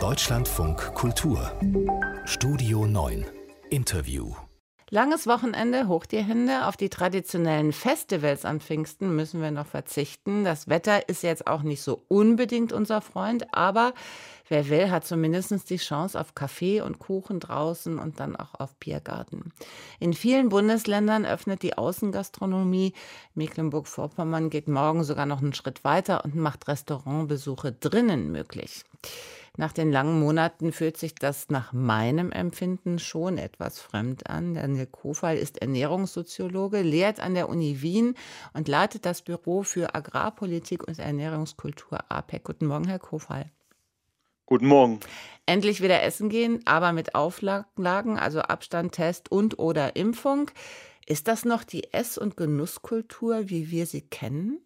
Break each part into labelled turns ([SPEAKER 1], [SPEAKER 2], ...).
[SPEAKER 1] Deutschlandfunk Kultur Studio 9 Interview
[SPEAKER 2] Langes Wochenende, hoch die Hände. Auf die traditionellen Festivals an Pfingsten müssen wir noch verzichten. Das Wetter ist jetzt auch nicht so unbedingt unser Freund, aber wer will, hat zumindest die Chance auf Kaffee und Kuchen draußen und dann auch auf Biergarten. In vielen Bundesländern öffnet die Außengastronomie. Mecklenburg-Vorpommern geht morgen sogar noch einen Schritt weiter und macht Restaurantbesuche drinnen möglich. Nach den langen Monaten fühlt sich das nach meinem Empfinden schon etwas fremd an. Daniel Kofal ist Ernährungssoziologe, lehrt an der Uni Wien und leitet das Büro für Agrarpolitik und Ernährungskultur APEC. Guten Morgen, Herr Kofal.
[SPEAKER 3] Guten Morgen.
[SPEAKER 2] Endlich wieder essen gehen, aber mit Auflagen, also Abstand, Test und oder Impfung. Ist das noch die Ess- und Genusskultur, wie wir sie kennen?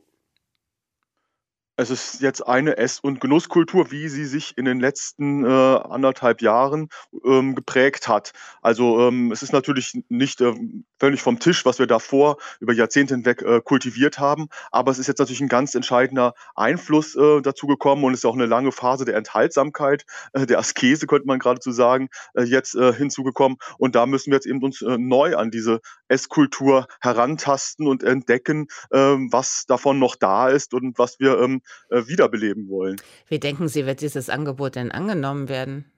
[SPEAKER 3] Es ist jetzt eine Ess und Genusskultur, wie sie sich in den letzten, äh, 1,5 Jahren, ähm, geprägt hat. Also, ähm, es ist natürlich nicht, ähm, völlig vom Tisch, was wir davor über Jahrzehnte hinweg, äh, kultiviert haben, aber es ist jetzt natürlich ein ganz entscheidender Einfluss, äh, dazugekommen und es ist auch eine lange Phase der Enthaltsamkeit, äh, der Askese, könnte man geradezu sagen, äh, jetzt, äh, hinzugekommen. Und da müssen wir jetzt eben uns, äh, neu an diese Esskultur herantasten und entdecken, ähm, was davon noch da ist und was wir, ähm, äh, wiederbeleben wollen.
[SPEAKER 2] Wie denken Sie, wird dieses Angebot denn angenommen werden?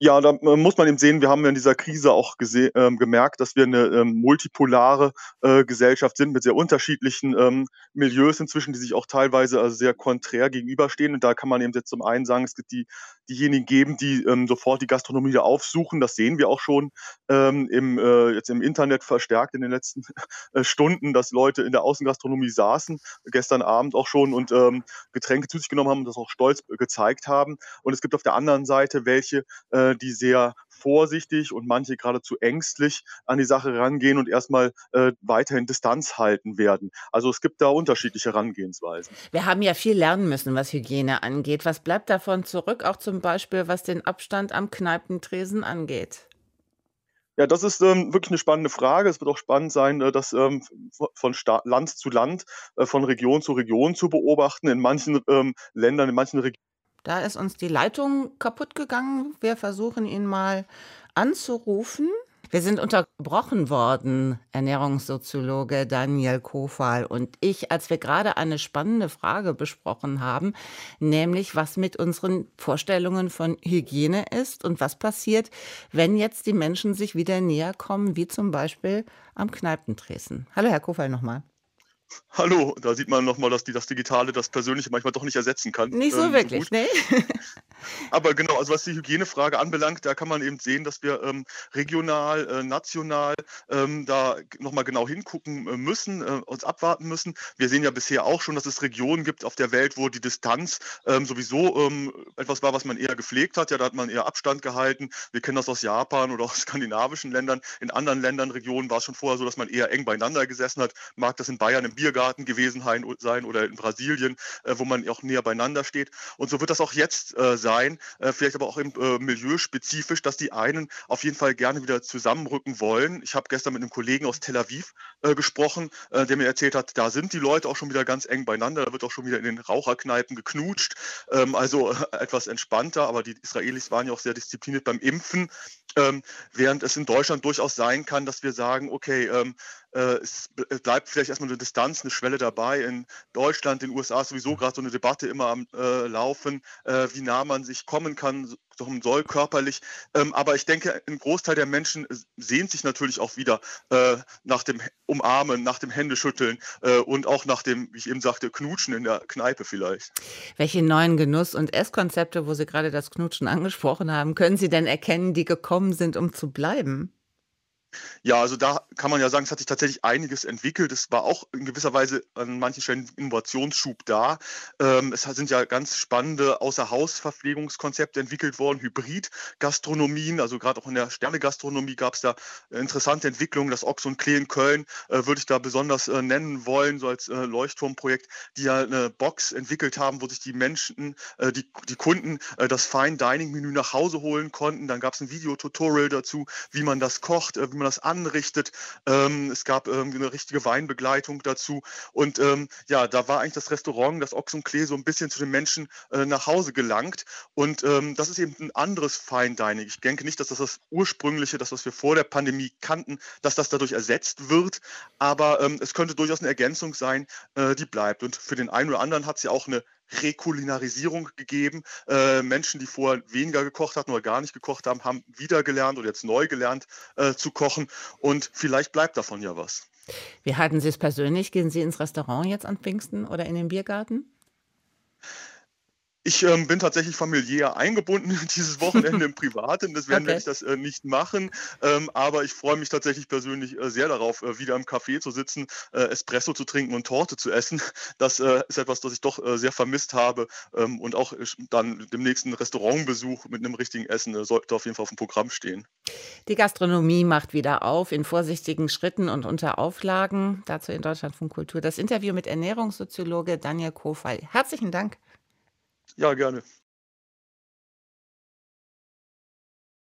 [SPEAKER 3] Ja, da äh, muss man eben sehen, wir haben ja in dieser Krise auch ähm, gemerkt, dass wir eine ähm, multipolare äh, Gesellschaft sind mit sehr unterschiedlichen ähm, Milieus inzwischen, die sich auch teilweise also sehr konträr gegenüberstehen. Und da kann man eben jetzt zum einen sagen, es gibt die diejenigen geben, die ähm, sofort die Gastronomie wieder aufsuchen. Das sehen wir auch schon ähm, im, äh, jetzt im Internet verstärkt in den letzten äh, Stunden, dass Leute in der Außengastronomie saßen, gestern Abend auch schon und ähm, Getränke zu sich genommen haben und das auch stolz gezeigt haben. Und es gibt auf der anderen Seite welche, äh, äh, die sehr vorsichtig und manche geradezu ängstlich an die Sache rangehen und erstmal äh, weiterhin Distanz halten werden. Also es gibt da unterschiedliche Herangehensweisen.
[SPEAKER 2] Wir haben ja viel lernen müssen, was Hygiene angeht. Was bleibt davon zurück, auch zum Beispiel was den Abstand am Kneipentresen angeht?
[SPEAKER 3] Ja, das ist ähm, wirklich eine spannende Frage. Es wird auch spannend sein, äh, das ähm, von Sta Land zu Land, äh, von Region zu Region zu beobachten. In manchen ähm, Ländern, in manchen Regionen
[SPEAKER 2] da ist uns die Leitung kaputt gegangen. Wir versuchen ihn mal anzurufen. Wir sind unterbrochen worden, Ernährungssoziologe Daniel Kofal und ich, als wir gerade eine spannende Frage besprochen haben, nämlich was mit unseren Vorstellungen von Hygiene ist und was passiert, wenn jetzt die Menschen sich wieder näher kommen, wie zum Beispiel am Kneipentresen. Hallo, Herr Kofal, nochmal.
[SPEAKER 3] Hallo, da sieht man nochmal, dass die, das Digitale das Persönliche manchmal doch nicht ersetzen kann.
[SPEAKER 2] Nicht so ähm, wirklich, so ne?
[SPEAKER 3] Aber genau, also was die Hygienefrage anbelangt, da kann man eben sehen, dass wir ähm, regional, äh, national ähm, da nochmal genau hingucken äh, müssen, äh, uns abwarten müssen. Wir sehen ja bisher auch schon, dass es Regionen gibt auf der Welt, wo die Distanz ähm, sowieso ähm, etwas war, was man eher gepflegt hat. Ja, da hat man eher Abstand gehalten. Wir kennen das aus Japan oder aus skandinavischen Ländern. In anderen Ländern, Regionen war es schon vorher so, dass man eher eng beieinander gesessen hat. Mag das in Bayern im Biergarten gewesen sein oder in Brasilien, äh, wo man auch näher beieinander steht. Und so wird das auch jetzt äh, sein, äh, vielleicht aber auch im milieuspezifisch, dass die einen auf jeden Fall gerne wieder zusammenrücken wollen. Ich habe gestern mit einem Kollegen aus Tel Aviv gesprochen, der mir erzählt hat, da sind die Leute auch schon wieder ganz eng beieinander, da wird auch schon wieder in den Raucherkneipen geknutscht, ähm, also etwas entspannter, aber die Israelis waren ja auch sehr diszipliniert beim Impfen, ähm, während es in Deutschland durchaus sein kann, dass wir sagen, okay, ähm, äh, es bleibt vielleicht erstmal eine Distanz, eine Schwelle dabei. In Deutschland, den USA ist sowieso gerade so eine Debatte immer am äh, Laufen, äh, wie nah man sich kommen kann, so soll körperlich. Ähm, aber ich denke, ein Großteil der Menschen sehnt sich natürlich auch wieder äh, nach dem Umarmen, nach dem Händeschütteln äh, und auch nach dem, wie ich eben sagte, Knutschen in der Kneipe vielleicht.
[SPEAKER 2] Welche neuen Genuss- und Esskonzepte, wo Sie gerade das Knutschen angesprochen haben, können Sie denn erkennen, die gekommen sind, um zu bleiben?
[SPEAKER 3] Ja, also da kann man ja sagen, es hat sich tatsächlich einiges entwickelt. Es war auch in gewisser Weise an manchen Stellen Innovationsschub da. Ähm, es sind ja ganz spannende Außerhausverpflegungskonzepte entwickelt worden, Hybrid-Gastronomien, also gerade auch in der Sternegastronomie gab es da interessante Entwicklungen. Das Ochs und Klee in Köln äh, würde ich da besonders äh, nennen wollen, so als äh, Leuchtturmprojekt, die ja eine Box entwickelt haben, wo sich die Menschen, äh, die, die Kunden äh, das Fine Dining Menü nach Hause holen konnten. Dann gab es ein Videotutorial dazu, wie man das kocht, äh, wie man man das anrichtet. Ähm, es gab ähm, eine richtige Weinbegleitung dazu. Und ähm, ja, da war eigentlich das Restaurant, das Ochs und Klee, so ein bisschen zu den Menschen äh, nach Hause gelangt. Und ähm, das ist eben ein anderes Fine. Ich denke nicht, dass das das ursprüngliche, das, was wir vor der Pandemie kannten, dass das dadurch ersetzt wird. Aber ähm, es könnte durchaus eine Ergänzung sein, äh, die bleibt. Und für den einen oder anderen hat ja auch eine Rekulinarisierung gegeben. Äh, Menschen, die vorher weniger gekocht hatten oder gar nicht gekocht haben, haben wieder gelernt oder jetzt neu gelernt äh, zu kochen. Und vielleicht bleibt davon ja was.
[SPEAKER 2] Wie halten Sie es persönlich? Gehen Sie ins Restaurant jetzt an Pfingsten oder in den Biergarten?
[SPEAKER 3] Ich ähm, bin tatsächlich familiär eingebunden dieses Wochenende im Privaten, deswegen okay. werde ich das äh, nicht machen. Ähm, aber ich freue mich tatsächlich persönlich äh, sehr darauf, äh, wieder im Café zu sitzen, äh, Espresso zu trinken und Torte zu essen. Das äh, ist etwas, das ich doch äh, sehr vermisst habe. Ähm, und auch dann dem nächsten Restaurantbesuch mit einem richtigen Essen sollte auf jeden Fall auf dem Programm stehen.
[SPEAKER 2] Die Gastronomie macht wieder auf in vorsichtigen Schritten und unter Auflagen. Dazu in Deutschland von Kultur. Das Interview mit Ernährungssoziologe Daniel Kofall. Herzlichen Dank.
[SPEAKER 3] Ja, gerne.